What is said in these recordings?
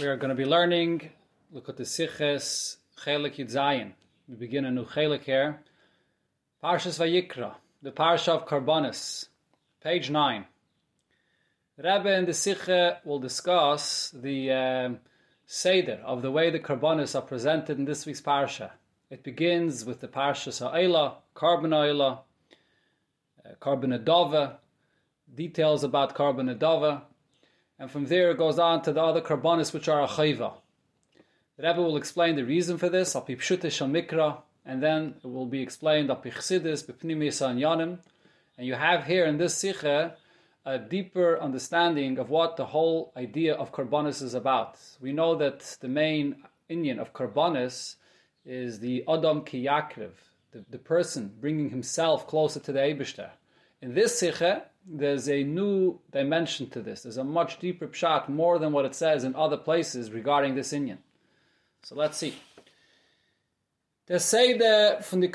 We are going to be learning Likkutei Sichos Chelik Yudzayin. We begin a new Chelik here. Parshas Vayikra, the Parsha of Karbonis, page 9. The Rebbe in the Siche will discuss the um, Seder of the way the Karbonis are presented in this week's Parsha. It begins with the Parshas Ha'ela, Carbon Ha'ela, uh, Carbon Adova, details about Adova, and from there it goes on to the other Karbonis which are a Chayva. The Rebbe will explain the reason for this, and then it will be explained and. And you have here in this Sikha a deeper understanding of what the whole idea of Karbonis is about. We know that the main inyan of Karbonis is the Adam Ki Yakriv, the, the person bringing himself closer to the Eibishter. In this Sikha, there's a new dimension to this. There's a much deeper pshat, more than what it says in other places regarding this inyan. So let's see. Der Seide von sie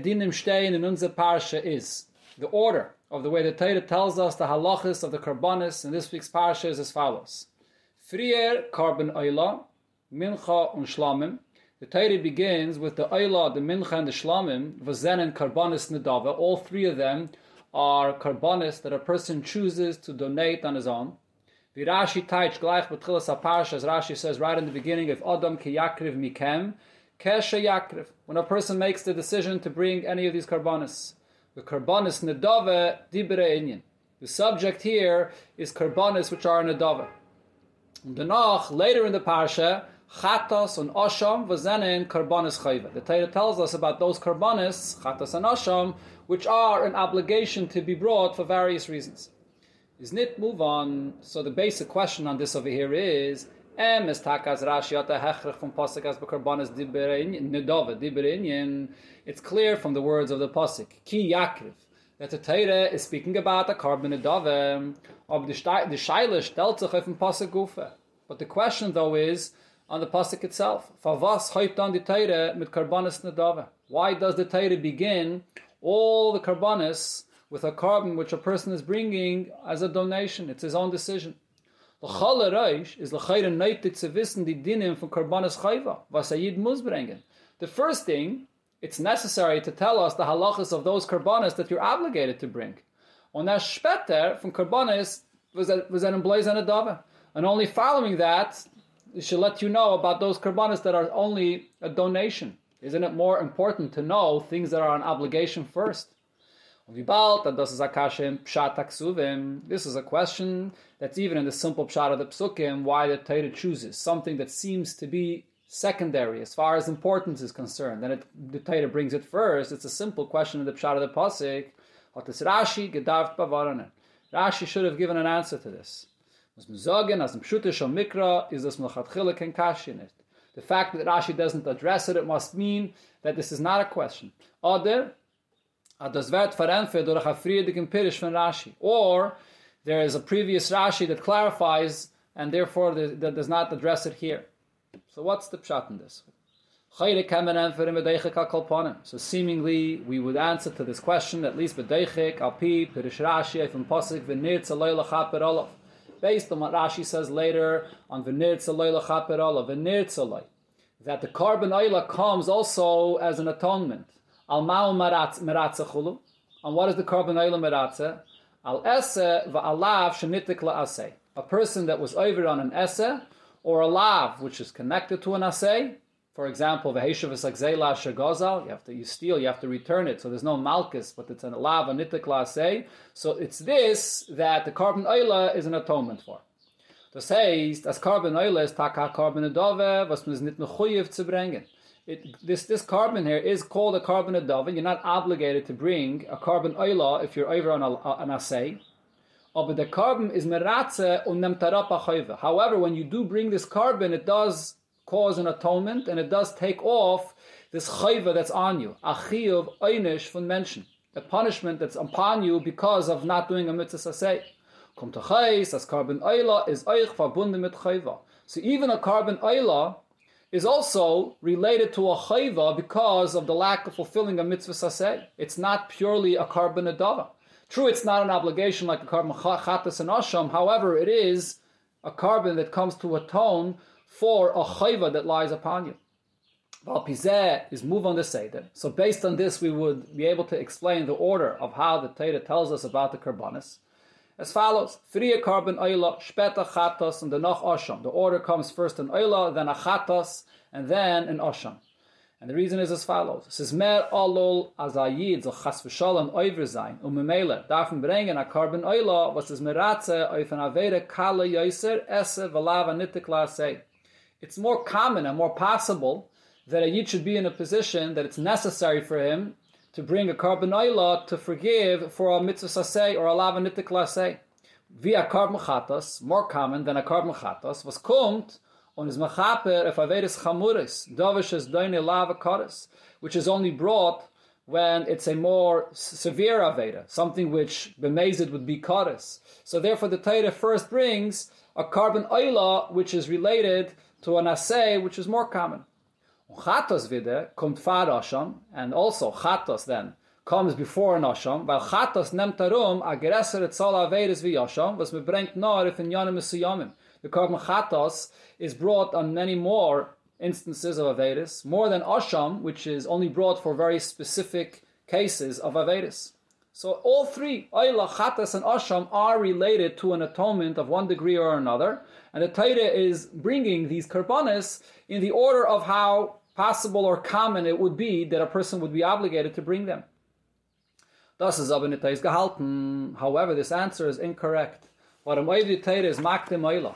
dinim in unser Parsha is, the order of the way the Torah tells us the halachas of the Karbonis in this week's Parsha is as follows. Frier Karban Oila, Mincha und Shlamim. The Torah begins with the Oila, the Mincha and the Shlamim, Vazen and Karbonis Nedava. All three of them are Karbonis that a person chooses to donate on his own. The Rashi taich gleich betchilas aparsh, as Rashi says right in the beginning, if Adam ki yakriv mikem, kesha yakriv. When a person makes the decision to bring any of these karbonis, the karbonis nedave dibre inyan. The subject here is karbonis which are nedave. And danach, later in the parsha, chatos and osham vazenin karbonis chayva. The Torah tells us about those karbonis, chatos and osham, which are an obligation to be brought for various reasons is nit move on. So the basic question on this over here is em is takas rashi ata hechrich from pasuk as bekarbanas diberein nedova diberein. It's clear from the words of the pasuk ki yakriv that the Torah is speaking about a carbon nedova of the shaila stellt sich auf pasuk. But the question though is on the pasuk itself. Favas on the Torah mit karbanis nedava. Why does the Torah begin all the karbanis with a carbon which a person is bringing as a donation. It's his own decision. L'chal Reish is l'chayre neitig zu wissen die dinim von karbanis chayva, was a. The first thing, it's necessary to tell us the halachas of those karbanis that you're obligated to bring. As später von karbanis was an blaze and a. And only following that, should let you know about those karbanis that are only a donation. Isn't it more important to know things that are an obligation first? This is a question that's even in the simple pshat of the psukim, why the Torah chooses something that seems to be secondary as far as importance is concerned. Then the Torah brings it first. It's a simple question in the pshat of the pasuk. Rashi should have given an answer to this. Is this The fact that Rashi doesn't address it, it must mean that this is not a question. Other das wird verämpft durch ein friedigen Pirish von Rashi. Or there is a previous Rashi that clarifies and therefore that does not address it here. So what's the pshat in this? So seemingly we would answer to this question at least b'deichik alpi pirish Rashi pasuk v'nir. Based on what Rashi says later on v'nir tzaloi lachaper olav v'nir that the carbon oil comes also as an atonement Al ma'u meratza chulu. On what is the carbon oil meratza? Al ese va'alav shenitik la'aseh. A person that was over on an ese, or a lav, which is connected to an aseh. For example, the is like shagozal. You have to you steal, you have to return it. So there's no malchus, but it's an lav anitik la'aseh. So it's this that the carbon oil is an atonement for. Das heißt, das carbon oil ist taka carbon adove, was man ist nicht mechuyev zu bringen it, this this carbon here is called a carbon adova. You're not obligated to bring a carbon oila if you're over on a, an assay. Oh, but the carbon is meratze und However, when you do bring this carbon, it does cause an atonement and it does take off this chayva that's on you. Achiyuv einish von Menschen. A punishment that's upon you because of not doing a mitzvah say. Kommt chayis, as carbon oila is euch verbunden mit chayva. So even a carbon oila is also related to a chayva because of the lack of fulfilling a mitzvah saseh. It's not purely a carbon adava. True, it's not an obligation like a carbon chatas and asham. However, it is a carbon that comes to atone for a chayva that lies upon you. Valpizeh is move on the Seder. So based on this, we would be able to explain the order of how the Torah tells us about the karbanis. As follows: Three a carbon oila, shpeta chatos, and the noch osham. The order comes first in oila, then a chatos, and then in osham. And the reason is as follows: Es is mer alol as a yid so chas v'shalom oiver sein, um memele bringen a carbon oila, was is meratze an avere kala yoiser esse v'lava nitikla. It's more common and more possible that a yid should be in a position that it's necessary for him to bring a carbon oila to forgive for a mitzvah say or a lava nitikla say. Via carbon chatos, more common than a carbon chatos, was kommt on his machaper if averis chamuris, dovish is doine lava koris, which is only brought when it's a more severe aveda, something which bemazed would be koris. So therefore the Torah first brings a carbon oila which is related to an assay which is more common. Chatos vide kommt far and also Chatos then comes before an Osham, weil Chatos nemt darum a geresser et vi was me bringt nor if in yonim mesuyamim. The carbon Chatos is brought on many more instances of Avedis, more than Osham, which is only brought for very specific cases of Avedis. So all three, Oila, Chatas, and Asham, are related to an atonement of one degree or another, and the Torah is bringing these karbanis in the order of how possible or common it would be that a person would be obligated to bring them. Das is aber gehalten. However, this answer is incorrect. What am Oiv Torah is makdim oila.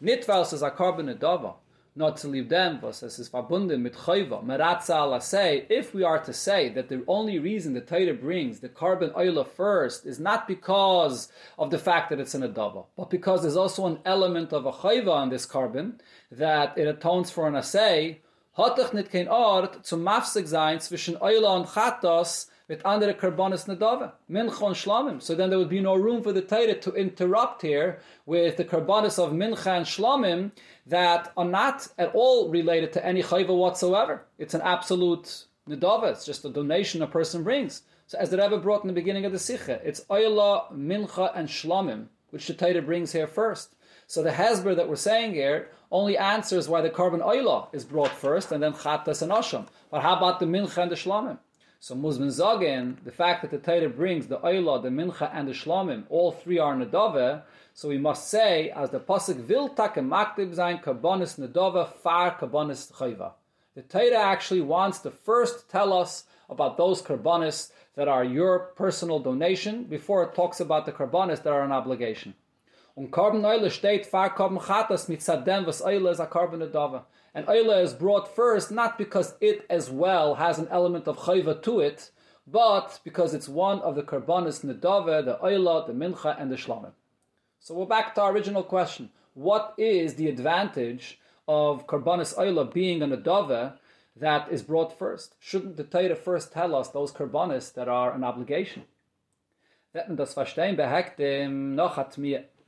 Nicht weil a carbon dava, not to leave them, was es ist mit chayva, if we are to say that the only reason the Torah brings the carbon oila first is not because of the fact that it's an adava, but because there's also an element of a chayva on this carbon, that it atones for an assay, hat doch nicht kein Ort zum Mafsig sein zwischen Eula und Chatos mit andere Karbonis Nadava, Mincha and Shlamim. So then there would be no room for the Torah to interrupt here with the Karbonis of Mincha and Shlamim that are not at all related to any Chayva whatsoever. It's an absolute Nadava, it's just a donation a person brings. So as the Rebbe brought in the beginning of the Sikha, it's Eula, Mincha, and Shlamim, which the Torah brings here first. So the Hezber that we're saying here only answers why the carbon oila is brought first and then chattas and asham. But how about the mincha and the shlamim? So Muslim Zagin, the fact that the Torah brings the oila, the mincha, and the shlamim, all three are nadave. So we must say, as the pasuk vil takem maktiv zayin karbonis nadave far karbonis chayva. The Torah actually wants to first tell us about those karbonis that are your personal donation before it talks about the karbonis that are an obligation. Und Korban Eule steht far Korban Chatas mit Sadem, was Eule is a Korban. And Eule is brought first not because it as well has an element of Chayva to it, but because it's one of the Karbanis Nadava, the Eula, the Mincha, and the Shlamim. So we're back to our original question. What is the advantage of Karbanis Eula being an Adava that is brought first? Shouldn't the Torah first tell us those Karbanis that are an obligation?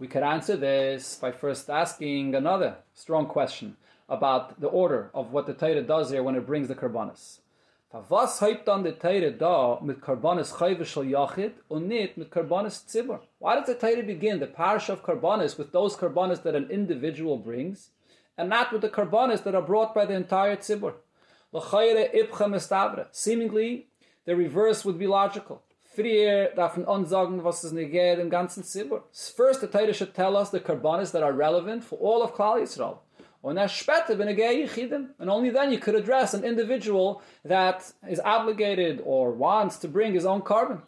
We could answer this by first asking another strong question about the order of what the Torah does here when it brings the karbanis. Da mit shel yachid mit? Why does the Torah begin the parish of karbanis with those karbanis that an individual brings, and not with the karbanis that are brought by the entire tzibur? Seemingly, the reverse would be logical. Frier darf man ansagen, was es negiert im ganzen Zibur. First, the Torah should tell us the karbanis that are relevant for all of Klal Yisrael. And then später, when yichidim, and only then you could address an individual that is obligated or wants to bring his own carbon.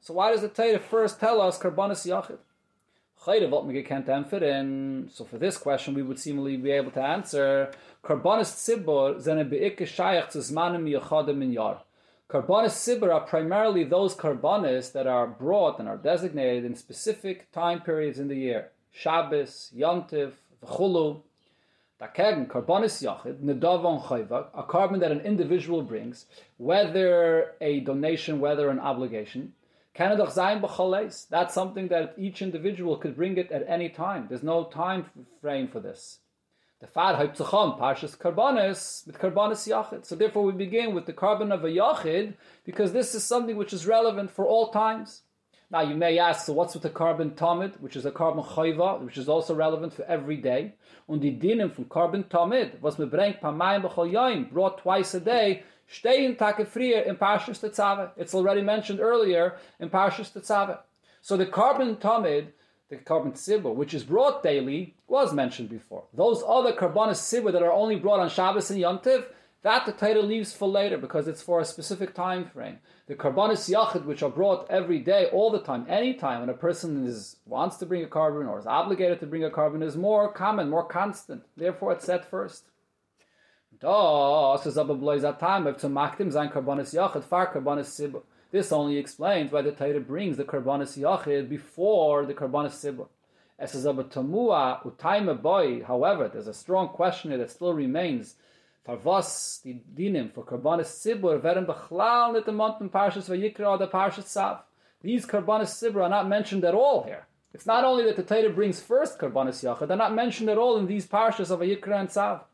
So why does the Torah first tell us karbanis yachid? So for this question, we would seemingly be able to answer karbanis tzibur zene be'ike shayach zu zmanim yachadim in yar. Karbanis Sibur are primarily those karbanis that are brought and are designated in specific time periods in the year. Shabbos, Yontif, V'chulu. Dagegen, karbanis yachid, nedavon chayva, a carbon that an individual brings, whether a donation, whether an obligation, Kanadach zayin b'chales. That's something that each individual could bring it at any time. There's no time frame for this. The fad haiptzacham parshas karbanis with karbanis yachid. So therefore, we begin with the carbon of a yachid because this is something which is relevant for all times. Now you may ask, so what's with the carbon tamid, which is a carbon chayva, which is also relevant for every day? Und the dienen from carbon tamid, was me brengt pamayim b'chol brought twice a day, stehen take frier in Parshas Tetzaveh. It's already mentioned earlier in Parshas Tetzaveh. So the carbon tamid, the carbon tzibur, which is brought daily, was mentioned before. Those other carbon tzibur that are only brought on Shabbos and Yom Tiv, that the Torah leaves for later because it's for a specific time frame. The karbanis yachid, which are brought every day, all the time, any time, when a person is wants to bring a carbon or is obligated to bring a carbon, is more common, more constant. Therefore, it's set first. This only explains why the Torah brings the karbanis yachid before the karbanis sibur. However, there's a strong question here that still remains for was die dinim for karbanis sibur werden bechlal nit the month in parshas vayikra the parshas sav. These karbanis sibur are not mentioned at all here. It's not only that the Torah brings first karbanis yachad, they're not mentioned at all in these parshas of vayikra and sav.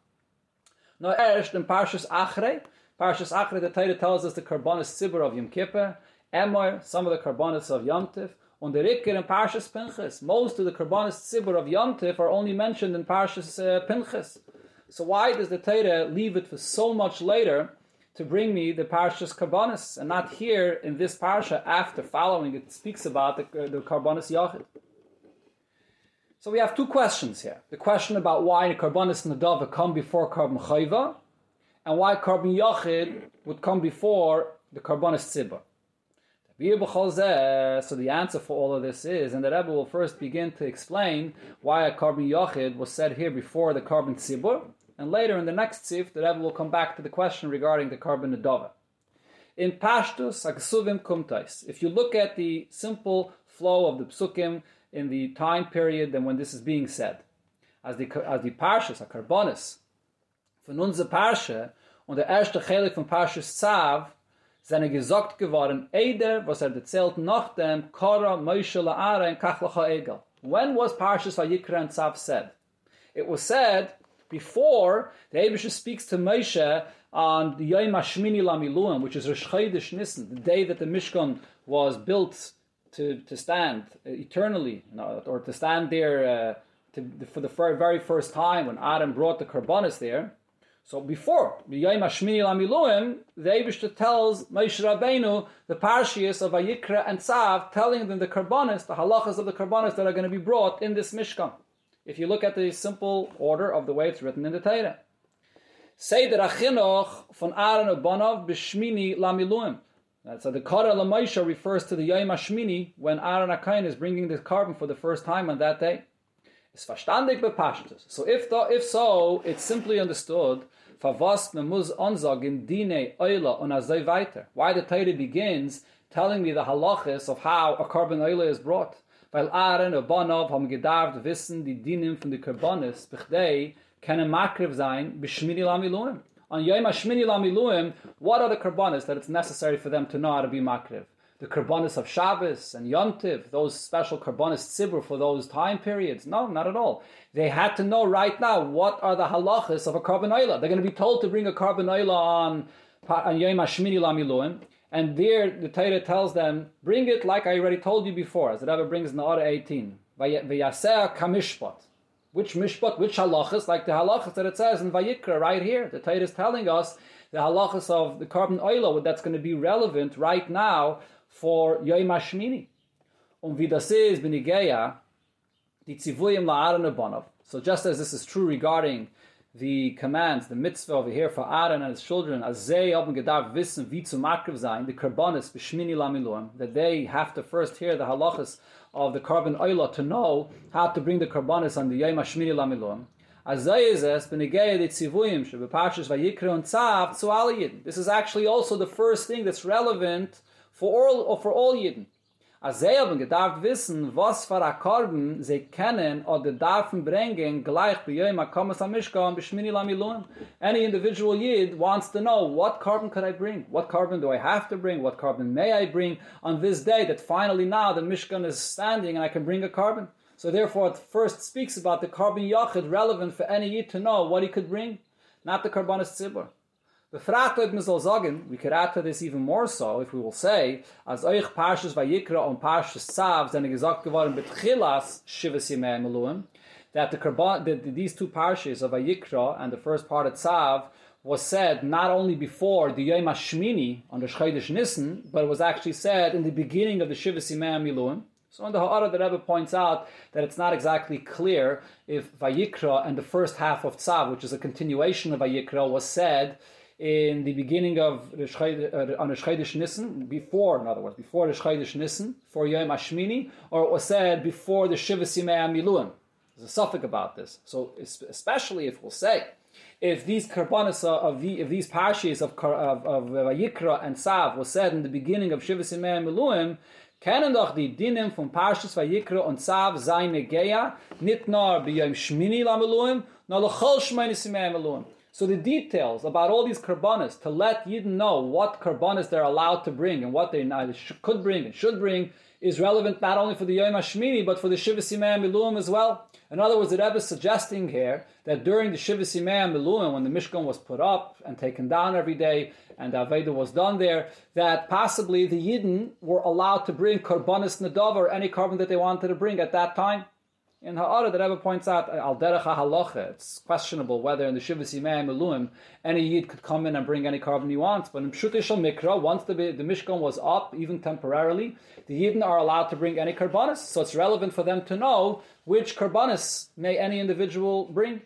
No, erst in parshas achrei, parshas achrei, the Torah tells us the karbanis sibur of Yom Kippur, Emor, some of the karbanis of Yom Tiv, and the Rikir and Parashas Pinchas. Most of the karbanis sibur of Yom Tiv are only mentioned in Parashas uh, Pinchas. So why does the Torah leave it for so much later to bring me the Parashas Karbonis and not here in this Parsha after following it speaks about the, the Karbonis Yachid? So we have two questions here. The question about why the Karbonis Nadava come before Karbon Chayva and why Karbon Yachid would come before the Karbonis Tzibah. So the answer for all of this is, and the Rebbe will first begin to explain why a carbon yachid was said here before the carbon tzibur, and later in the next tzif, the Rebbe will come back to the question regarding the carbon nedava. In Pashtus, Aksuvim Kumtais, if you look at the simple flow of the psukim in the time period then when this is being said, as the, as the Parshas, a Karbonis, von unser Parsha, und der erste Chelik von Parshas Zav, seine gesagt geworden, Eider, was er erzählt nach dem, Kora, Moshe, La'ara, and Kachlacha Egel. When was Parshas Vayikra and Tzav said? It was said before the Abisha speaks to Moshe on the Yom Hashmini Lamiluim, which is Rosh Chodesh Nisan, the day that the Mishkan was built to, to stand eternally, or to stand there uh, to, for the very first time when Adam brought the Karbonis there. So before Yom Hashmini Lamiluim, the Abisha tells Moshe Rabbeinu the Parshias of Ayikra and Tzav, telling them the Karbonis, the halachas of the Karbonis that are going to be brought in this Mishkan if you look at the simple order of the way it's written in the Torah. Say the Achinoch von Aaron Ubanov b'shmini lamiluim. So the Kara Lamaisha refers to the Yom Hashmini when Aaron Akain is bringing the carbon for the first time on that day. So if the, if so, it's simply understood Why the Torah begins telling me the halachas of how a carbon oila is brought weil Aaron und Bonov haben gedarft wissen die Dienen von den Karbonis, bechdei können makriv sein, b'shmini lamiluim. On Yom HaShmini lamiluim, what are the Karbonis that it's necessary for them to know how to be makriv? The Karbonis of Shabbos and Yontiv, those special Karbonis tzibur for those time periods? No, not at all. They had to know right now what are the halachas of a carbon They're going to be told to bring a carbon on, on Yom HaShmini lamiluim. And there, the Torah tells them, bring it like I already told you before, as the Rebbe brings in the order 18. V'yaseh kamishpat. Which mishpat, which halachas, like the halachas that it says in Vayikra right here. The Torah is telling us the halachas of the carbon oil that's going to be relevant right now for Yom HaShmini. Um wie das ist, tzivuyim la'aran So just as this is true regarding the commands, the mitzvah over here for Aaron and his children, as they haben gedacht wissen, wie the karbonis b'shmini lamiluim, that they have to first hear the halachas of the carbon oila to know how to bring the karbonis on the yom hashmini lamiluim. This is actually also the first thing that's relevant for all, or for all Yidden. Als sie haben gedarft wissen, was für a Korben sie kennen oder darfen bringen, gleich bei Yom HaKomas HaMishkan, b'shmini lamilun. Any individual Yid wants to know, what carbon could I bring? What carbon do I have to bring? What carbon may I bring on this day that finally now the Mishkan is standing and I can bring a carbon? So therefore it first speaks about the carbon yachid relevant for any Yid to know what he could bring, not the Karbanis Tzibur. We could add to this even more so if we will say, as euch Parshas Vayikra und Parshas Tzav sind gesagt geworden betchilas Shivas Yimei Meluim, that the Karban, that these two parshas of Vayikra and the first part of Tzav was said not only before the Yom HaShmini on the Shchaydish Nissen, but it was actually said in the beginning of the Shivas Yimei Meluim. So in the Ha'ara, the Rebbe points out that it's not exactly clear if Vayikra and the first half of Tzav, which is a continuation of Vayikra, was said in the beginning of the uh, on the Shchedish Nissen, before, in other words, before the Shchedish Nissen, for Yom Hashmini, or it was said before the Shiva Simei Miluim. There's a suffix about this. So, especially if we'll say, if these karbanis of the, if these parshas of of, of Vayikra and Sav was said in the beginning of Shiva Simei Miluim, kennen doch die Dinim von Parshas Vayikra und Sav seine Geya, nicht nur bei Yom Shmini la Miluim, nur lechol Shmeini Simei Miluim. So the details about all these karbanas to let Yidden know what karbanas they're allowed to bring and what they could bring and should bring is relevant not only for the Yom HaShmini but for the Shiva Simei Miluim as well. In other words, the Rebbe is suggesting here that during the Shiva Simei Miluim, when the Mishkan was put up and taken down every day and the Aveda was done there, that possibly the Yidden were allowed to bring karbanas nadav or any carbon that they wanted to bring at that time. In Ha'ara, the Rebbe points out, al derech halacha, it's questionable whether in the Shivas Yimei any Yid could come in and bring any carbon he wants. But in Pshutish Mikra, once the, the Mishkan was up, even temporarily, the Yidden are allowed to bring any karbanis. So it's relevant for them to know which karbanis may any individual bring.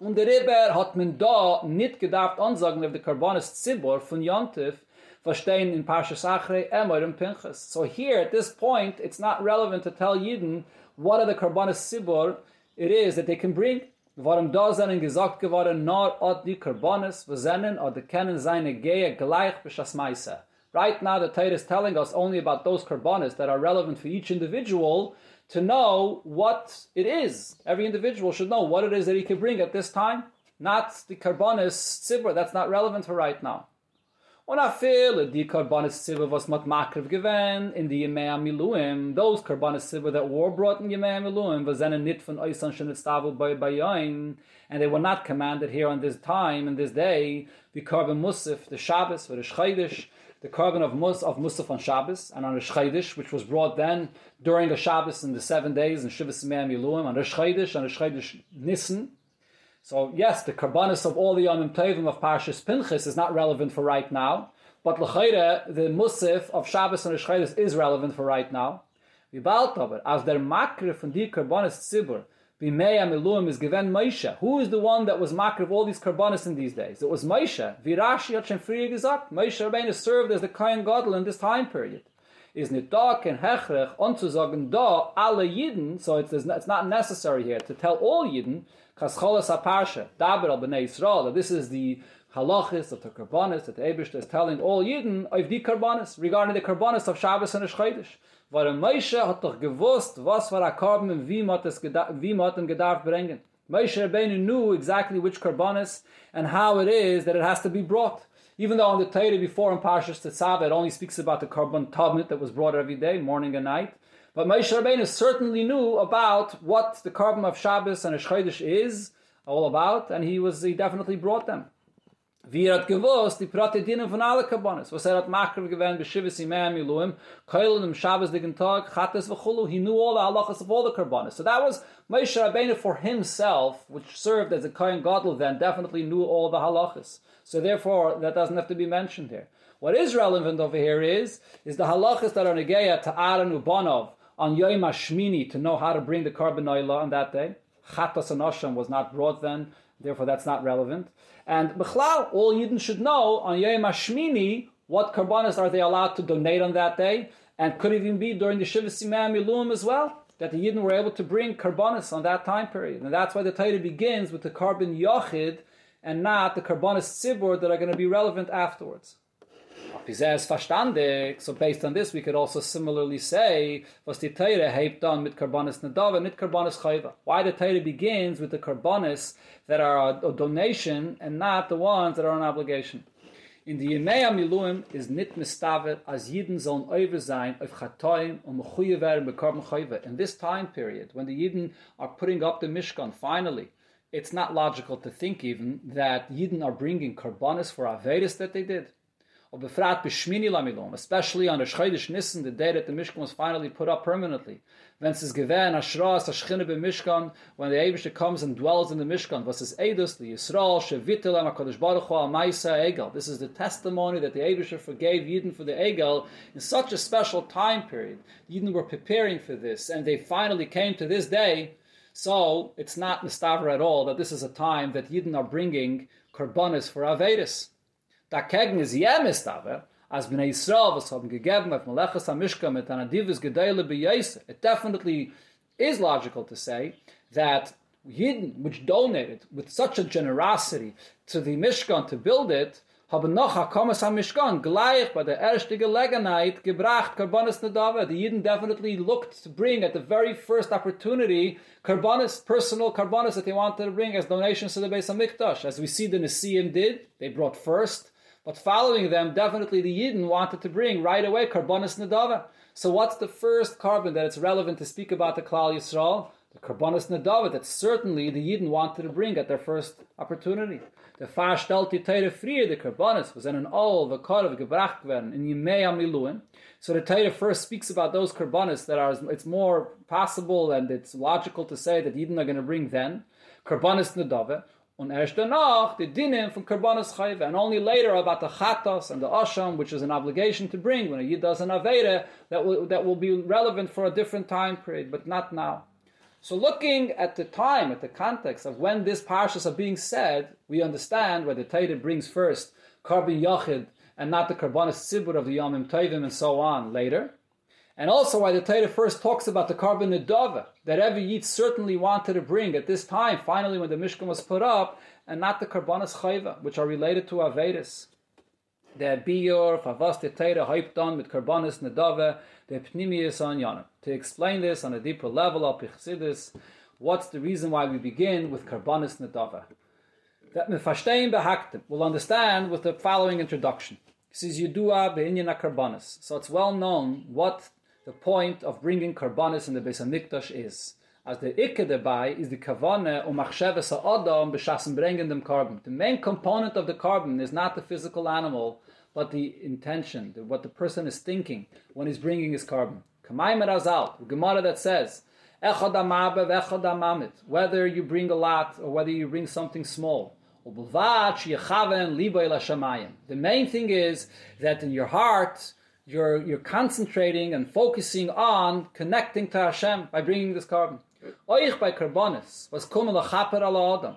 Und der Rebbe hat man da nicht gedacht ansagen auf the karbanis Zibor von Yontif, verstehen in Parshas Achrei, Emor and Pinchas. So here, at this point, it's not relevant to tell Yidden what are the karbanis sibor it is that they can bring. Warum da seinen gesagt geworden, nor od die karbanis, v'zenen od the kennen seine gehe gleich b'shas meise. Right now, the Torah is telling us only about those karbanis that are relevant for each individual to know what it is. Every individual should know what it is that he can bring at this time. Not the karbanis sibor, that's not relevant for right now. Und a viele die Karbanis Sibba was mat makrev gewen in die Yemei Miluim, those Karbanis Sibba that were brought in Yemei Miluim was then nit von Oysan Shen Estavu by Bayoin, and they were not commanded here on this time and this day, the carbon Musaf, the Shabbos, or the Shchaydish, the carbon of Mus of Musaf on Shabbos, and on the Shchaydish, which was brought then during the Shabbos in the seven days in Shivas Yemei Miluim, on the Shchaydish, on the Shchaydish Nissen, so yes, the karbanis of all the Yomim Tovim of Parshas Pinchas is not relevant for right now, but l'chayre the musif of Shabbos and Rishchayis is relevant for right now. Wie bald aber, as der makre von die karbanis tzibur, wie miluim is given Moshe. Who is the one that was makre of all these karbanis in these days? It was Moshe. Wie Rashi hat schon Moshe Rabbeinu served as the Kohen Gadol in this time period. Is nicht da kein Hechrech, sagen da alle Yidden, so it's, it's not necessary here to tell all Yidden, Kascholas HaParsha, Daber al B'nai Yisrael, that this is the halachis of the karbanis that the is telling all Yidden of the karbanis regarding the karbanis of Shabbos and Eshchaydish. Weil Moshe hat doch gewusst, was war a karban und wie man ihm gedarf bringen. Moshe Rabbeinu knew exactly which karbanis and how it is that it has to be brought. Even though on the Torah before in Parshas Tetzaveh it only speaks about the karban tamid that was brought every day, morning and night. But Moshe Rabbeinu certainly knew about what the carbon of Shabbos and Eshchaydish is all about, and he was he definitely brought them. Wie hat gewusst, die Prate dienen von alle Karbonis. Was er hat Makrev gewähnt, Beshivas Imam Yiluim, Keulen im Shabbos digen Tag, Chattes v'chulu, he knew all the halachas of all the Karbonis. So that was Moshe Rabbeinu for himself, which served as a Kohen Gadol then, definitely knew all the halachas. So therefore, that doesn't have to be mentioned here. What is relevant over here is, is the halachas that are negeya to Aaron Ubanov, on Yom HaShmini to know how to bring the carbon oil on that day. Chatas and was not brought then, therefore that's not relevant. And Bechlal, all Yidden should know on Yom HaShmini what karbanas are they allowed to donate on that day, and could even be during the Shiva Simam Ilum as well, that the Yidden were able to bring karbanas on that time period. And that's why the Torah begins with the carbon Yochid and not the karbanas Tzibur that are going to be relevant afterwards. So based on this, we could also similarly say, was the Torah hyped on mit karbanis nadav mit karbanis chayva. Why the Torah begins with the karbanis that are a, donation and not the ones that are an obligation. In the Yemei Miluim is nit mistavet as Yidden zon over sein auf chatoim und mechuye werden bekarben chayva. In this time period, when the Yidden are putting up the Mishkan, finally, it's not logical to think even that Yidden are bringing karbanis for Averis that they did. Or befrat b'shmini lamilom, especially on the Shchaydish Nissen, the day that the Mishkan was finally put up permanently. When es is given Ashras Ashchine b'Mishkan, when the Eibush comes and dwells in the Mishkan, was is Eidus, the Yisrael, Shevitel HaKadosh Baruch Hu Maisa Egel. This is the testimony that the Eibush forgave Yidden for the Egel in such a special time period. Yidden were preparing for this, and they finally came to this day. So it's not mistaver at all that this is a time that Yidden are bringing karbanis for Avedis. Dagegen ist ja mistaver, as bnei Yisrael was haben gegeben auf Melechus HaMishka mit an Adivis Gedeile b'Yese. It definitely is logical to say that Yidden, which donated with such a generosity to the Mishkan to build it, haben noch HaKomas HaMishkan gleich bei der erste Gelegenheit gebracht Karbonis Nadava. The Yidden definitely looked to bring at the very first opportunity Karbonis, personal Karbonis that they wanted to bring as donations to the Beis HaMikdash. As we see the Nesiim did, they brought first, but following them, definitely the Yidden wanted to bring right away Karbonis Nadava. So what's the first carbon that it's relevant to speak about the Klal Yisrael? The Karbonis Nadava that certainly the Yidden wanted to bring at their first opportunity. The far stellte Teire Frier, the Karbonis, was in an Ol, the Korav, gebracht werden, in Yimei Amiluin. So the Teire first speaks about those Karbonis that are, it's more possible and it's logical to say that Yidden are going to bring then. Karbonis Nadava. Und erst danach, the dinim from Karbanas Chayve, and only later about the Chatas and the Asham, which is an obligation to bring when a Yid does an Aveda, that will, that will be relevant for a different time period, but not now. So looking at the time, at the context of when these parshas are being said, we understand where the Torah brings first Karbin Yachid and not the Karbanas Tzibur of the Yomim Tovim and so on later. And also why the Torah first talks about the carbon nedava that every Yid certainly wanted to bring at this time, finally when the Mishkan was put up, and not the karbanas chayva, which are related to Avedis. The biyor, favas hyped on with karbanas nedava, the pnimius on. To explain this on a deeper level of Pichsidis, what's the reason why we begin with karbanas nedava? That mefashtein behaktim will understand with the following introduction. This is Yudua be'inyan karbanas. So it's well known what the point of bringing karbanis in the Beis Hamikdash is. As the ikke dabei is the kavane um machshavas ha'adam b'shasim bringen dem carbon. The main component of the carbon is not the physical animal, but the intention, the, what the person is thinking when he's bringing his carbon. Kamayim Razal, the Gemara that says, whether you bring a lot or whether you bring something small. The main thing is that in your heart you're, you're concentrating and focusing on connecting to Hashem by bringing this carbon. By karbonis was.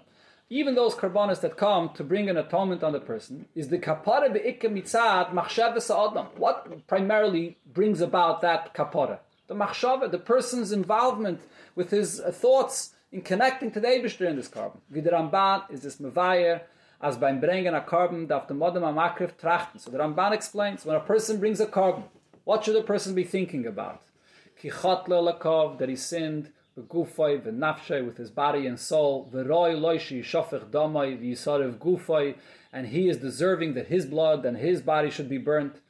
Even those karbonis that come to bring an atonement on the person is the kapara mitzad machshavas adam. What primarily brings about that kapara? The machshava, the person's involvement with his thoughts in connecting to the Eibishter in this carbon. Vidramban is this mevayer as beim bringen a carbon darf the modem amakrif trachten. So the Ramban explains, when a person brings a carbon, what should a person be thinking about? Kichat lakov, that he sinned, begufay, v'nafshay, with his body and soul, the v'roi loishi, shofech damai, v'yisarev gufay, and he is deserving that his blood and his body should be burnt.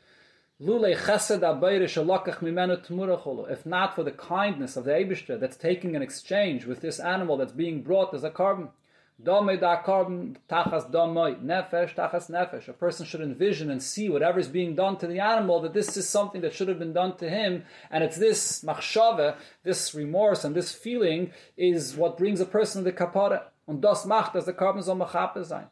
Lule chesed abayre shalakach mimenu tmuracholo. If not for the kindness of the Eibishter that's taking an exchange with this animal that's being brought as a carbon. Domei da carbon tachas domei nefesh tachas nefesh. A person should envision and see whatever is being done to the animal that this is something that should have been done to him, and it's this machshava, this remorse and this feeling is what brings a person to the kapara. Und das macht, dass der Carbon soll machape sein.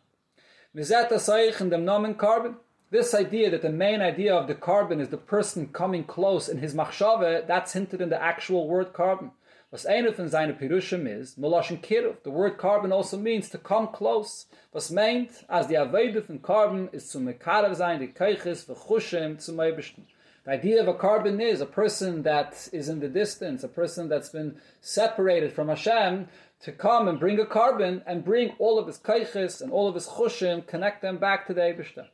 Mizeta in dem Nomen carbon. This idea that the main idea of the carbon is the person coming close in his machshava, that's hinted in the actual word carbon. Was eine von seinen Pirushim is, Moloshin Kiruv, the word carbon also means to come close. Was meint, as the Aveda von carbon is zu Mekarav sein, die Keiches, v'chushim, zu Meibishten. The idea of a carbon is a person that is in the distance, a person that's been separated from Hashem, to come and bring a carbon and bring all of his kaiches and all of his chushim, connect them back to the Eibishter.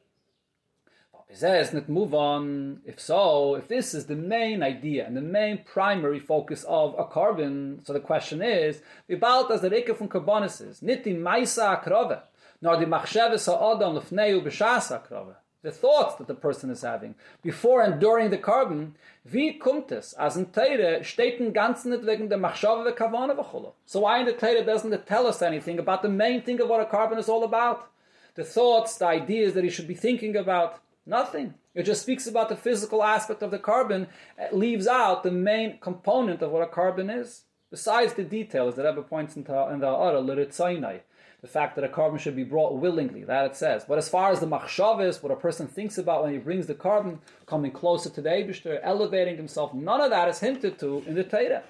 Says, not move on. If so, if this is the main idea and the main primary focus of a carbon, so the question is, about as the Reke from Karbonis is, nit in Maisa Akrove, nor the Machsheves Ha'odam Lefneu B'Shas Akrove. the thoughts that the person is having, before and during the carbon, wie kommt es, as in Teire steht in ganzen nicht wegen der Machshava ve Kavana. So why in the Teire doesn't it tell us anything about the main thing of what a carbon is all about? The thoughts, the ideas that he should be thinking about? Nothing. It just speaks about the physical aspect of the carbon, it leaves out the main component of what a carbon is. Besides the details that Rebbe points into in the Ara, Liritzainai, the fact that a carbon should be brought willingly, that it says. But as far as the machshav what a person thinks about when he brings the carbon, coming closer to the Eibishter, elevating himself, none of that is hinted to in the Torah.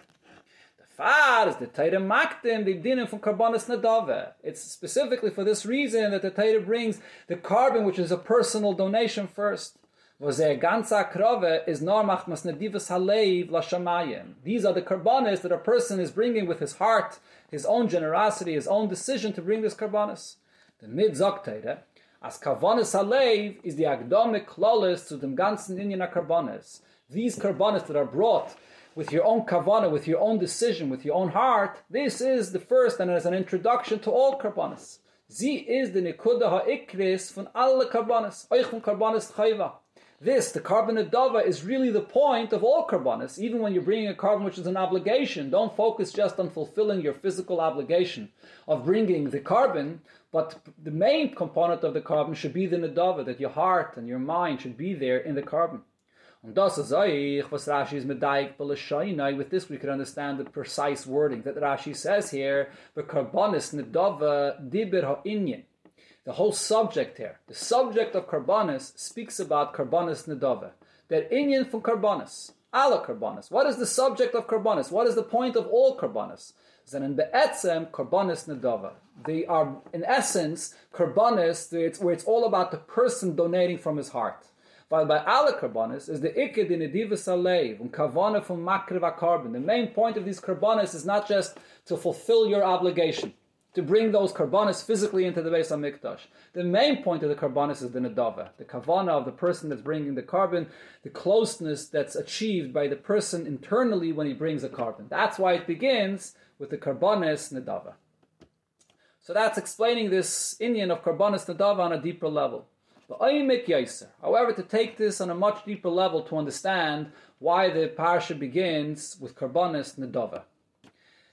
The far is the Torah makdim, the dinim from karbonis nadave. It's specifically for this reason that the Torah brings the carbon, which is a personal donation first. Is. These are the karbanis that a person is bringing with his heart his own generosity, his own decision to bring this karbanis. The mid zokteide, as karbanis alev is the agdome klolis to the ganzen inyan karbanis. These karbanis that are brought with your own kavana, with your own decision, with your own heart, this is the first and as an introduction to all karbanis. Sie is the nikuda ha'ikris von alle karbanis, euch von karbanis chayva. This, the carbon adava, is really the point of all carbonis. Even when you're bringing a carbon which is an obligation, don't focus just on fulfilling your physical obligation of bringing the carbon, but the main component of the carbon should be the nadava, that your heart and your mind should be there in the carbon. Und das ist euch, was Rashi is medaik. With this we can understand the precise wording that Rashi says here, the carbonis nadava dibir ha'inyan the whole subject here, the subject of Karbanis speaks about Karbanis Nedava. That Inyan from Karbanis, ala Karbanis. What is the subject of Karbanis? What is the point of all Karbanis? Then in Be'etzem, Karbanis Nedava. They are, in essence, Karbanis, where it's all about the person donating from his heart. While by ala Karbanis is the Iked in Edivas Alev, and Kavana from Makriva Carbon. The main point of these Karbanis is not just to fulfill your obligation to bring those karbanis physically into the Beis HaMikdash. The main point of the karbanis is the nadava, the kavana of the person that's bringing the carbon, the closeness that's achieved by the person internally when he brings a carbon. That's why it begins with the karbanis nadava. So that's explaining this inyan of karbanis nadava on a deeper level. However, to take this on a much deeper level to understand why the parsha begins with karbanis nadava.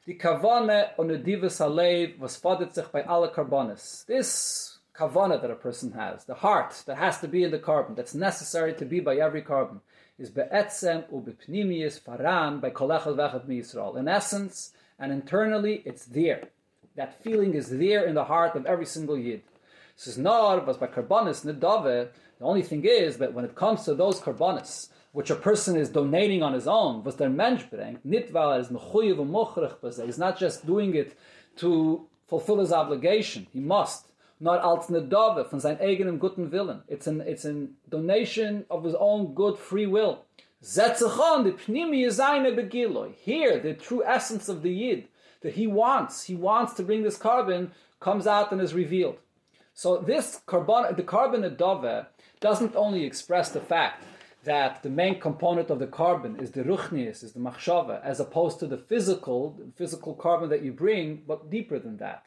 The Kavane on the Divas was sich by alle Karbonis. This Kavana that a person has, the heart that has to be in the carbon, that's necessary to be by every carbon, is be'etzem u be'pnimius faran by kolechel vechet mi Yisrael. In essence and internally, it's there. That feeling is there in the heart of every single Yid. Is not was by Karbonis nedave. The only thing is that when it comes to those Karbonis, which a person is donating on his own, was der Mensch bringt, mechuyev und He's not just doing it to fulfill his obligation. He must. Not als nedave von seinem eigenen guten Willen. It's an, it's a donation of his own good free will. Zetzachon, the pnimi yizayne begiloi. Here, the true essence of the Yid, that he wants, he wants to bring this carbon, comes out and is revealed. So this carbon, the carbon adove doesn't only express the fact that the main component of the carbon is the ruchnius, is the machshava, as opposed to the physical, physical carbon that you bring, but deeper than that.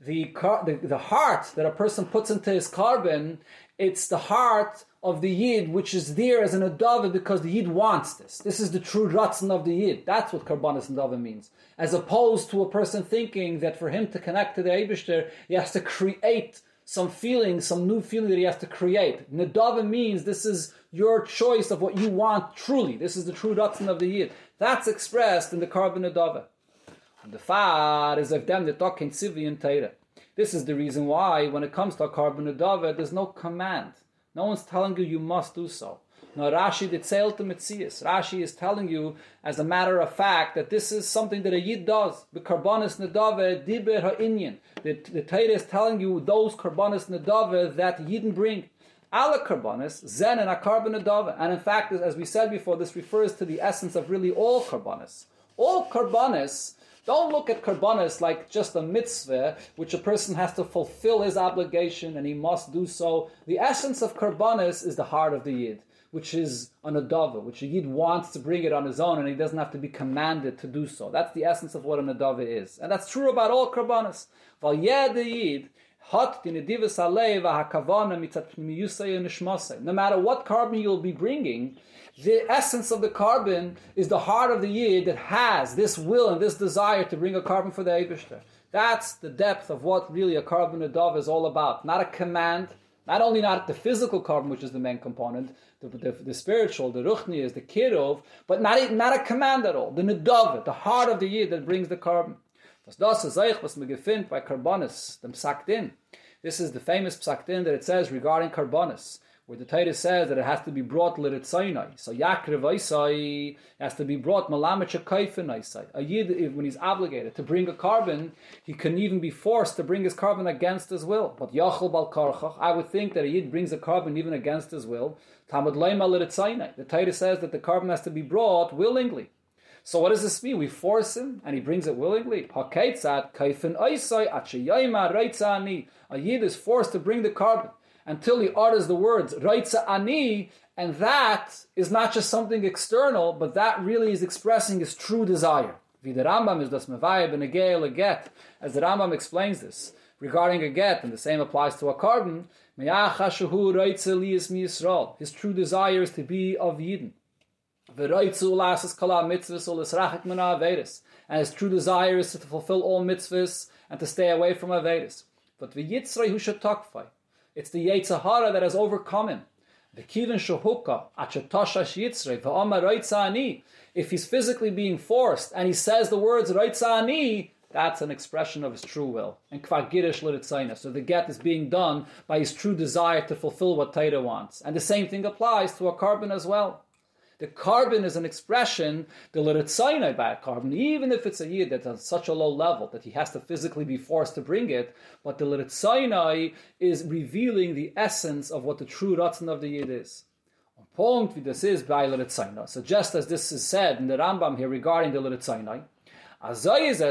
The, car, the, the heart that a person puts into his carbon, it's the heart of the yid, which is there as an adava because the yid wants this. This is the true ratzon of the yid. That's what karbanis and adava means. As opposed to a person thinking that for him to connect to the Eibishter, he has to create some feeling, some new feeling that he has to create. Nedava means this is your choice of what you want truly. This is the true Ratzon of the Yid. That's expressed in the carbon Nedava. And the Far is of them the talking and Teira. This is the reason why, when it comes to a carbon Nedava, there's no command. No one's telling you you must do so. No, Rashi did say Mitzias. Rashi is telling you, as a matter of fact, that this is something that a Yid does. The karbonis nedave diber ha'inyan. The, the Torah is telling you those karbonis nedave that Yidden bring. Ala karbonis, zen and a carbon nedave. And in fact, as we said before, this refers to the essence of really all karbonis. All karbonis don't look at karbanis like just a mitzvah, which a person has to fulfill his obligation and he must do so. The essence of karbanis is the heart of the yid which is an adava, which a yid wants to bring it on his own, and he doesn't have to be commanded to do so. That's the essence of what an adava is, and that's true about all Hot No matter what carbon you'll be bringing, the essence of the carbon is the heart of the yid that has this will and this desire to bring a carbon for the Eibishter. That's the depth of what really a carbon adav is all about. Not a command, not only not the physical carbon, which is the main component, the, the, the spiritual, the ruchni is the kirov, but not, not a command at all. The nedavah, the heart of the yid that brings the carbon. Was das was dem Psaktin. This is the famous Psaktin that it says regarding Karbonis, where the Torah says that it has to be brought Liritzainai. So Yakrev Isai has to be brought Malamach Kaifin Isai. A Yid, when he's obligated to bring a korban, he can even be forced to bring his korban against his will. But Yachal Bal Karchach, I would think that a Yid brings a korban even against his will. Tamad Leima Liritzainai. The Torah says that the korban has to be brought willingly. So what does this mean? We force him, and he brings it willingly. A yid is forced to bring the korban until he utters the words "Reitza ani," and that is not just something external, but that really is expressing his true desire. As the Rambam explains this regarding a get, and the same applies to a korban. His true desire is to be of Yidden. And his true desire is to fulfill all mitzvahs and to stay away from Avedis. But the Yitzray who should takfai. It's the Yetzer Hara that has overcome him. If he's physically being forced and he says the words Raitzani, that's an expression of his true will. And Kvagirish Liritzaina. So the get is being done by his true desire to fulfill what Taita wants. And the same thing applies to a korban as well. The korban is an expression, the liritzainai by a korban, even if it's a yid that's on such a low level that he has to physically be forced to bring it, but the liritzainai is revealing the essence of what the true ratzon of the yid is. Point wie das ist bei liritzainai. So just as this is said in the Rambam here regarding the liritzainai,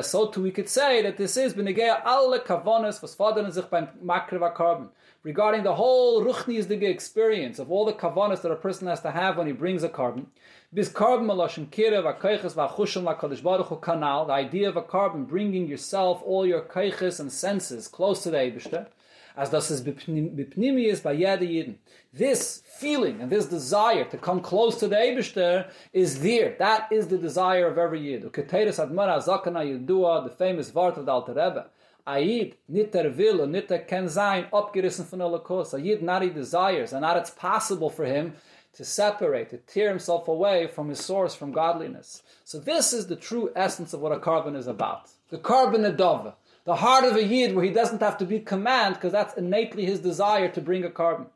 so too we could say that this is benegea alle kavonas was fadern sich beim makreva korban regarding the whole ruchnisdige experience of all the kavanas that a person has to have when he brings a korban. Bis korban malashim kirev akayches v'achushim lakadosh baruch hu kanal. The idea of a korban bringing yourself, all your kayches and senses close to the Eibushter. As das is bipnimius by yada yidin. This feeling and this desire to come close to the Eibushter is there. That is the desire of every yid. Uketeres admara zakana yudua, the famous vart of the Alter Rebbe. Ayid nitter will und nitter can sein abgerissen von Elokus. Ayid not he desires and not it's possible for him to separate, to tear himself away from his source, from godliness. So this is the true essence of what a korban is about. The korban adova, the heart of a yid where he doesn't have to be command because that's innately his desire to bring a korban.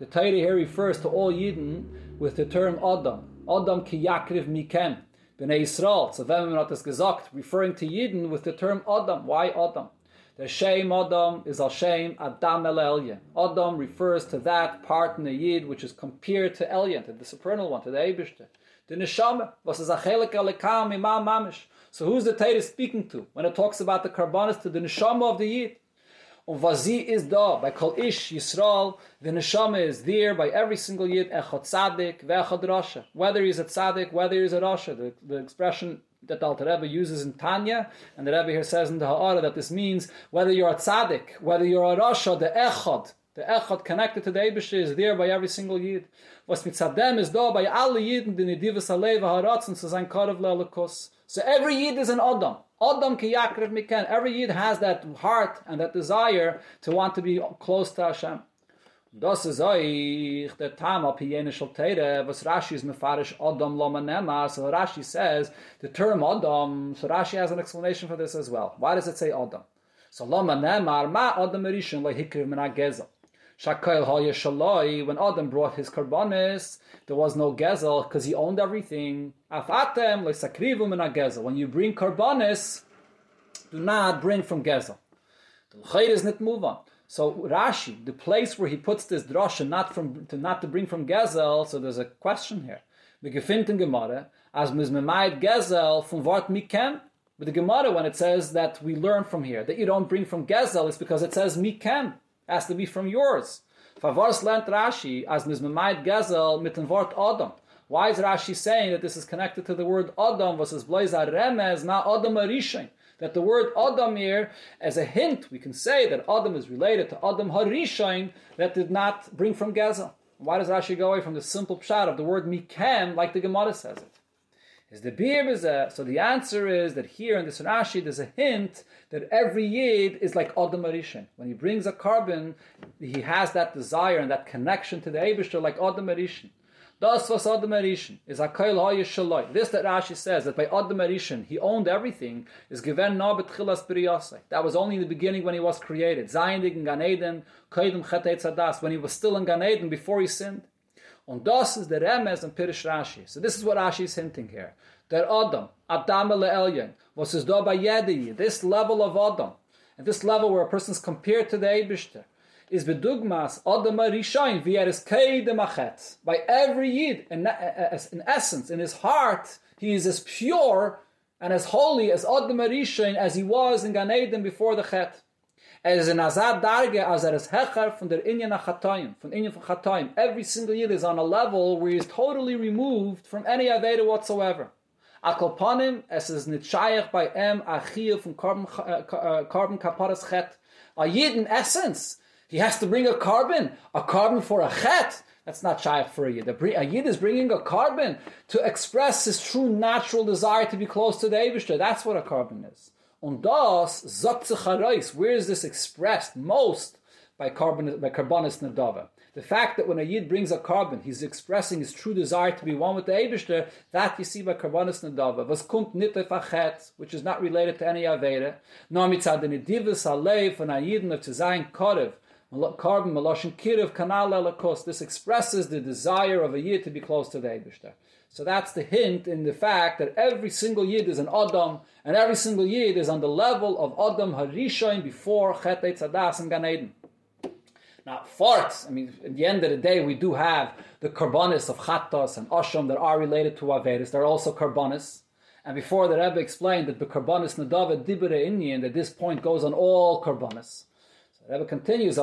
The Teire here refers to all Yidden with the term Adam. Adam ki yakriv mikem. Bnei Yisrael. Then not as gesagt, referring to Yidden with the term Adam. Why Adam? The shame Adam is al shame Adam el Elyon. Adam refers to that part in the Yid which is compared to Elyon, to the supernal one, to the Eibishter. The neshama was a chelik alekam imam mamish. So who's the Torah speaking to when it talks about the karbanis to the neshama of the Yid? Und is da, by Kol Ish, Yisrael, the Neshama is there by every single Yid, Echot Tzadik, Ve'echot Rasha. Whether he's a Tzadik, whether he's a Rasha. The, the expression that the Alter Rebbe uses in Tanya, and the Rebbe here says in the Ha'ara that this means whether you're a Tzadik, whether you're a Rasha, the Echot, the Echot connected to the Eibush is there by every single Yid. Was mit Tzadem is da by alle Yidden, the Nidivas Alev HaRatzen, so sein Le'alakos. So every Yid is an Adam. Adam ki yakrev miken. Every Yid has that heart and that desire to want to be close to Hashem. Das is euch der Tam al piyene shel Teire, was Rashi is mefarish Adam lo manema. So Rashi says the term Adam. So Rashi has an explanation for this as well. Why does it say Adam? So lo manema ma Adam erishon lo hikriv Shakail Shaloi, when Adam brought his karbanis, there was no gezel because he owned everything. Afatem le'sakrivu min gezel. When you bring karbanis, do not bring from gezel. The is not move on. So Rashi, the place where he puts this drasha not from to not to bring from gezel. So there's a question here. We gefindt in Gemara as mizmemayit gezel from vart mikem. But the Gemara, when it says that we learn from here that you don't bring from gezel, it's because it says mikem has to be from yours. Favars lernt Rashi as mizmemayit gezel mit Adam. Why is Rashi saying that this is connected to the word Adam versus Blazer Remez, not Adam Arishain? That the word Adam here, as a hint, we can say that Adam is related to Adam Harishin that did not bring from gezel. Why does Rashi go away from the simple pshat of the word Mikem, like the Gemara says it? Is the beer is a so the answer is that here in the Rashi there's a hint that every yid is like Adam Arishan. When he brings a korban, he has that desire and that connection to the Abishter like Adam Arishan. Das was Adam Arishan is a Kail Shaloi. This that Rashi says that by Adam Arishan he owned everything is given na betchilas biriyasai. That was only in the beginning when he was created. Zayinig in Gan Eden, Kaidum Chetei Tzadas, when he was still in Gan Eden before he sinned. Und das is the Remez and Pirish Rashi. So this is what Rashi is hinting here. That Adam, Adam Elyon, was by Yedi, this level of Adam, and this level where a person is compared to the Eibishter, is bedugmas Adam Rishain v'yeres Achet. By every Yid, in, uh, uh, in essence, in his heart, he is as pure and as holy as Adam Rishain as he was in Gan Eden before the Chet. Er is in Azad Darge, as er is Hecher from der Inyan HaChatayim, from Inyan from Chatayim. Every single Yid is on a level where he is totally removed from any Aveda whatsoever. Akolpanim, es is nitshayach by em achiyah from korban, uh, korban kaparas chet. A Yid in essence, he has to bring a korban, a korban for a chet. That's not shaykh for a Yid. A Yid is bringing a korban to express his true natural desire to be close to the Eibishter. That's what a korban is. Und das sagt. Where is this expressed most? By, korban, by karbonis nadava. The fact that when a yid brings a korban, he's expressing his true desire to be one with the Eibishter, that you see by karbonis nadava. Was kumt nit fachet, which is not related to any aveda. No mitzad nedivus alev von a yidin of to sein korev. Korban maloshin kirev kanal elakos. This expresses the desire of a yid to be close to the Eibishter. So that's the hint in the fact that every single yid is an Adam, and every single yid is on the level of Adam Harishon before Chet Tzadas and Gan Eden. Now, fourth, I mean, at the end of the day, we do have the karbonis of Chattas and Asham that are related to Averis. They're also karbonis. And before the Rebbe explained that the karbonis Nadava Dibere Indian, that this point goes on all karbonis. So the Rebbe continues,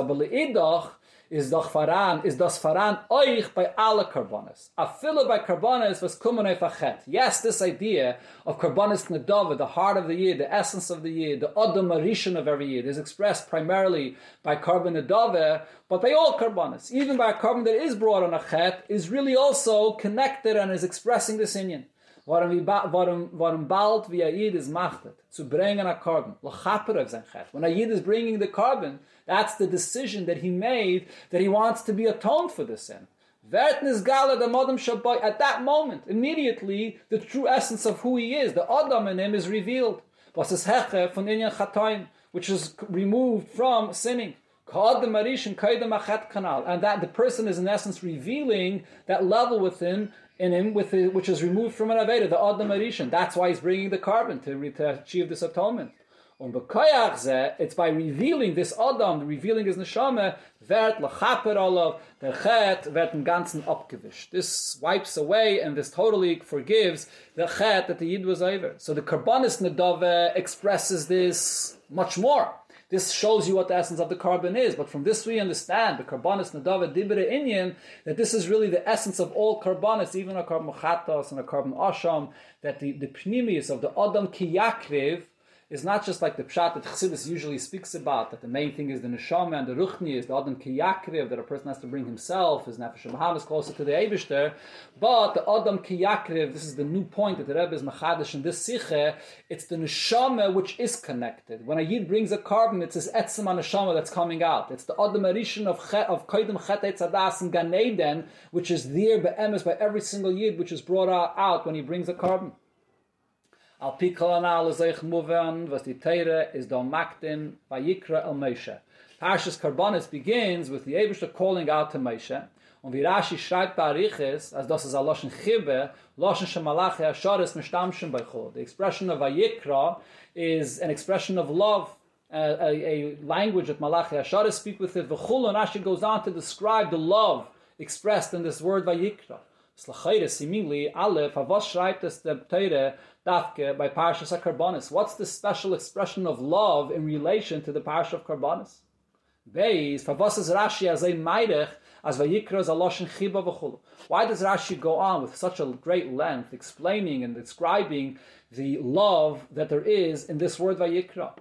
is doch faran is das faran euch bei alle karbonis. A fille by karbonis was kommen auf achet. Yes this idea of karbonis nadava the heart of the year the essence of the year the marishan of every year is expressed primarily by korban nadava but by all karbonis. Even by a korban that is brought on achet is really also connected and is expressing this inyan warum wie warum warum bald wie yid is machtet zu bringen a korban. Lo chaper of sein chet when a yid is bringing the korban that's the decision that he made that he wants to be atoned for the sin. At that moment, immediately, the true essence of who he is, the Adam in him is revealed. Was is Heche von Inyan Chatoim, which is removed from sinning. And that the person is in essence revealing that level within in him with the, which is removed from an Aveda, the Adam Arishan. That's why he's bringing the korban to, to achieve this atonement. Bekoyach it's by revealing this Adam, revealing his neshama, wird lechaper olav, der chet wird im Ganzen abgewischt. This wipes away and this totally forgives the chet that the Yid was over. So the Karbonis Nadave expresses this much more. This shows you what the essence of the korban is. But from this we understand the karbanis nadava dibre inyan that this is really the essence of all karbanis, even a korban chatos and a korban asham. That the the pnimius of the adam kiyakriv is not just like the pshat that Chassidus usually speaks about, that the main thing is the neshama and the ruchni is the adam kiyakriv, that a person has to bring himself, his nefesh is closer to the Eibishter, but the adam kiyakriv, this is the new point that the Rebbe is machadish in this siche, it's the neshama which is connected. When a yid brings a korban, it's his etzem neshama that's coming out. It's the adam arishin of, of koidim chet etzadas and Gan Eden, which is there be'emes by every single yid, which is brought out when he brings a korban. Al pikol anal zeich muvan, was die Teire is do maktin vayikra el Moshe. Parshas Karbonis begins with the Ebershter calling out to Moshe, und wie Rashi schreibt bei Ariches, as das is a Shemalachi Ashoris Mishtamshin Beichol. The expression of Vayikra is an expression of love, uh, a, a, language that Malachi Ashoris speak with it. V'chul, and Rashi goes on to describe the love expressed in this word Vayikra. Slachayre, seemingly, Aleph, Havos schreibt es der Teire, Dafke by Parashas Karbonis. What's the special expression of love in relation to the Parasha of Karbonis? Beis, Favosas Rashi as a Maidech, as vayikra is a loshen chiba v'chulu. Why does Rashi go on with such a great length explaining and describing the love that there is in this word vayikra?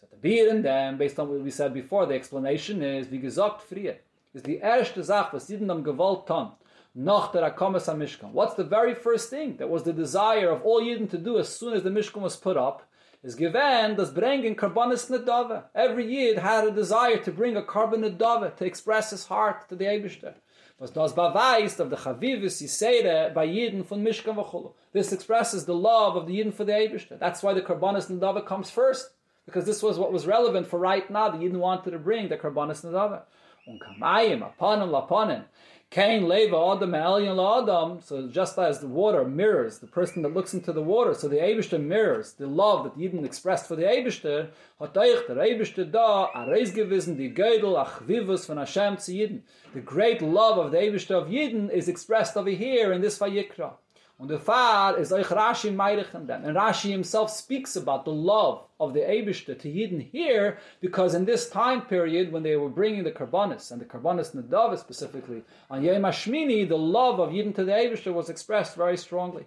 So to be in them, based on what we said before, the explanation is wie gesagt frie is the erste Sach, was Yidden am gewollt ton, What's the very first thing that was the desire of all Yidden to do as soon as the Mishkan was put up? is given das bringing karbonis nedava. Every yid had a desire to bring a carbon nedava to express his heart to the Eibishter. Was das beweist of the chavivis yisere by yidden von mishkan v'chulu. This expresses the love of the yidden for the Eibishter. That's why the karbonis nedava comes first. Because this was what was relevant for right now. The yidden wanted to bring the karbonis nedava. Un kamayim, aponim, laponim. Kain leva adam elyon adam. So just as the water mirrors the person that looks into the water, so the Eibushter mirrors the love that Yidden expressed for the Eibushter. Hat der Eibushter da a reis Gödel achvivus von Hashem Yidden. The great love of the Eibushter of Yidden is expressed over here in this Vayikra. And the far is euch Rashi meirechen then. And Rashi himself speaks about the love of the Abishta to Yidden here, because in this time period when they were bringing the Karbonis, and the Karbonis Nadava specifically, on Yom HaShmini, the love of Yidden to the Abishta was expressed very strongly.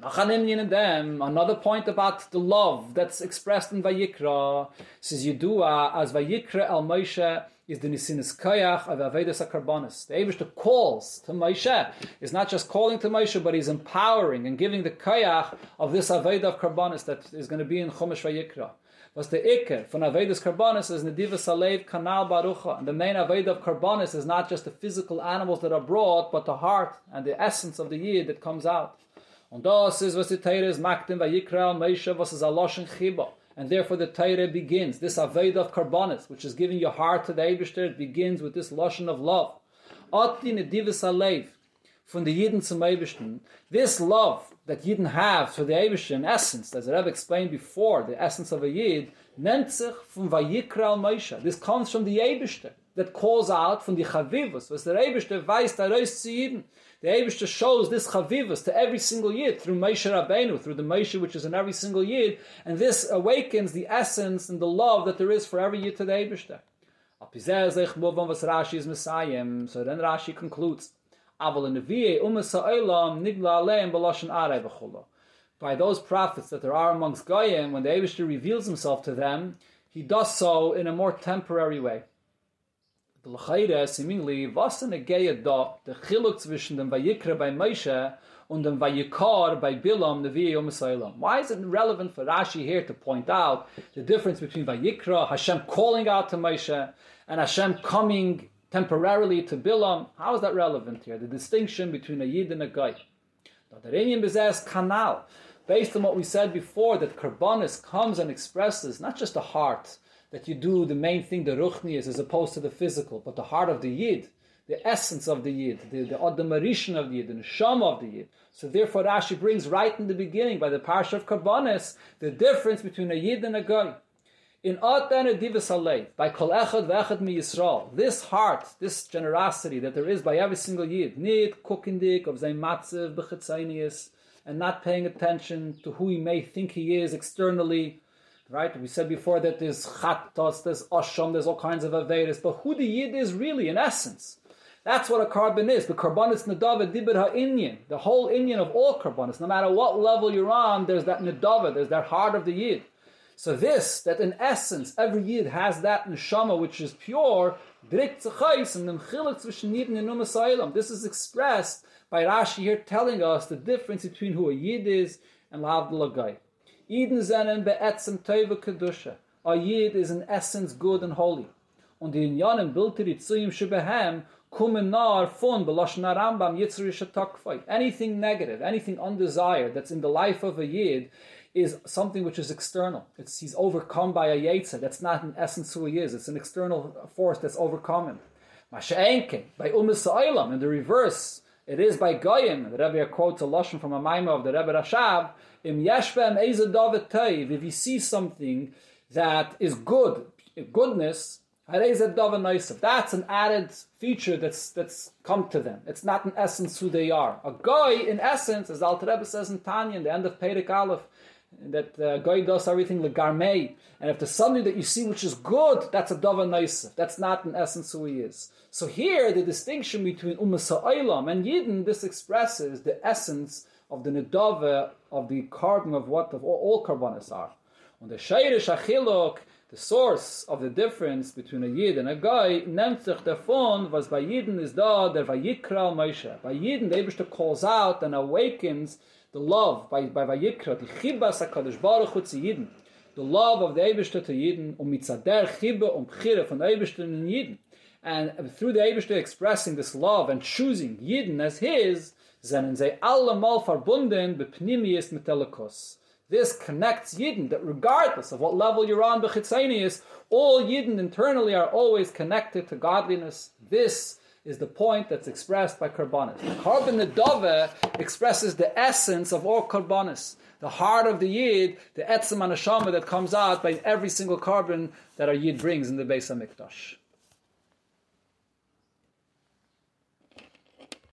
Another point about the love that's expressed in Vayikra says Yidua as Vayikra el Moshe is the Nisinis Koyach of Avedis HaKarbonis. The Abishta calls to Moshe. Is not just calling to Moshe, but he's empowering and giving the Koyach of this Aveda of Karbonis that is going to be in Chumash Vayikra. Was the Iker from Avedis Karbonis is Nediva Salev Kanal Barucha. And the main Aveda of Karbonis is not just the physical animals that are brought, but the heart and the essence of the Yid that comes out. Und das ist, was die Teire ist, Maktim Vayikra Moshe, was ist Alosh Chiba and therefore the Torah begins. This Aveda of Karbonis, which is giving your heart to the Eibishter, it begins with this Lashon of love. Ati Nedivis Alev, from the Yidden zum Eibishter. This love that Yidden have for the Eibishter, in essence, as have explained before, the essence of a Yid, nennt sich from Vayikra al. This comes from the Eibishter, that calls out from the Chavivus, was der Eibishter weiß, da reist zu Yidden. The Abishta shows this chavivus to every single yid through Moshe Rabbeinu, through the Moshe which is in every single yid, and this awakens the essence and the love that there is for every yid to the Abishta. So then Rashi concludes, By those prophets that there are amongst Goyim, when the Abishta reveals himself to them, he does so in a more temporary way. The L'chayre, seemingly, was in a gehe da, the chiluk zwischen dem Vayikra by Moshe und dem Vayikar by Bilam, Nevi Yom Salem. Why is it relevant for Rashi here to point out the difference between Vayikra, Hashem calling out to Moshe, and Hashem coming temporarily to Bilam? How is that relevant here? The distinction between a Yid and a Guy. The Iranian Bezes Kanal, based on what we said before, that Karbonis comes and expresses not just the heart, that you do the main thing, the ruchnias, as opposed to the physical, but the heart of the yid, the essence of the yid, the, the of the yid, the neshama of the yid. So therefore Rashi brings right in the beginning, by the parsha of Karbonis, the difference between a yid and a guy. In Atan Divas Alei, by Kol Echad Vechad Mi Yisrael, this heart, this generosity that there is by every single yid, nid kukindik of zayin matzev and not paying attention to who he may think he is externally, Right? We said before that there's chattos, there's osham, there's all kinds of avedas, but who the yid is really in essence. That's what a korban is. The korban karbonis nedava dibir ha'inyan. The whole inyan of all karbonis, no matter what level you're on, there's that nedava, there's that heart of the yid. So this, that in essence, every yid has that neshama which is pure, This is expressed by Rashi here telling us the difference between who a yid is and lavdul guy. Eden zenen be'etzem teuve kedusha. A yid is in essence good and holy. Und die Inyanim bilteri tzuyim shebehem kumen nar fun belashon Rambam yitzri takfay. Anything negative, anything undesired that's in the life of a yid is something which is external. It's, he's overcome by a yetzer. That's not in essence who he is. It's an external force that's overcome him. Masha'enke, by umis in the reverse, it is by Goyim. The Rebbe quotes a lashon from a maimah of the Rebbe Rashab, Im yeshbem if you see something that is good, goodness, that's an added feature that's that's come to them. It's not in essence who they are. A guy, in essence, as Alter Rebbe says in Tanya, in the end of Perek Aleph, that uh, Goy does everything legarmei, and if there's something that you see which is good, that's a dava. That's not in essence who he is. So here, the distinction between Umas Ha'olam and Yidden, this expresses the essence of the nedava of the korban of what of all, all carbonas are. On the Shairish Achilok, the source of the difference between a Yid and a guy, nimmt sich davon, was by Yidden is da, der Vayikra Moshe. By Yidden, the Ebershter calls out and awakens the love by, by Vayikra, the Chibas HaKadosh Baruch Hu Yidden. The love of the Ebershter to Yidden, um mitzader Chiba um Pchire von the Ebershter in Yidden. And through the Ebershter expressing this love and choosing Yidden as his, zenen ze allemal verbunden bepnimius metelekos. This connects Yidden that regardless of what level you're on, Bechitzanius, all Yidden internally are always connected to godliness. This is the point that's expressed by Karbanis. The Karban Nedove expresses the essence of all Karbanis. The heart of the Yid, the Etzem Anashama that comes out by every single korban that our Yid brings in the Beis HaMikdash.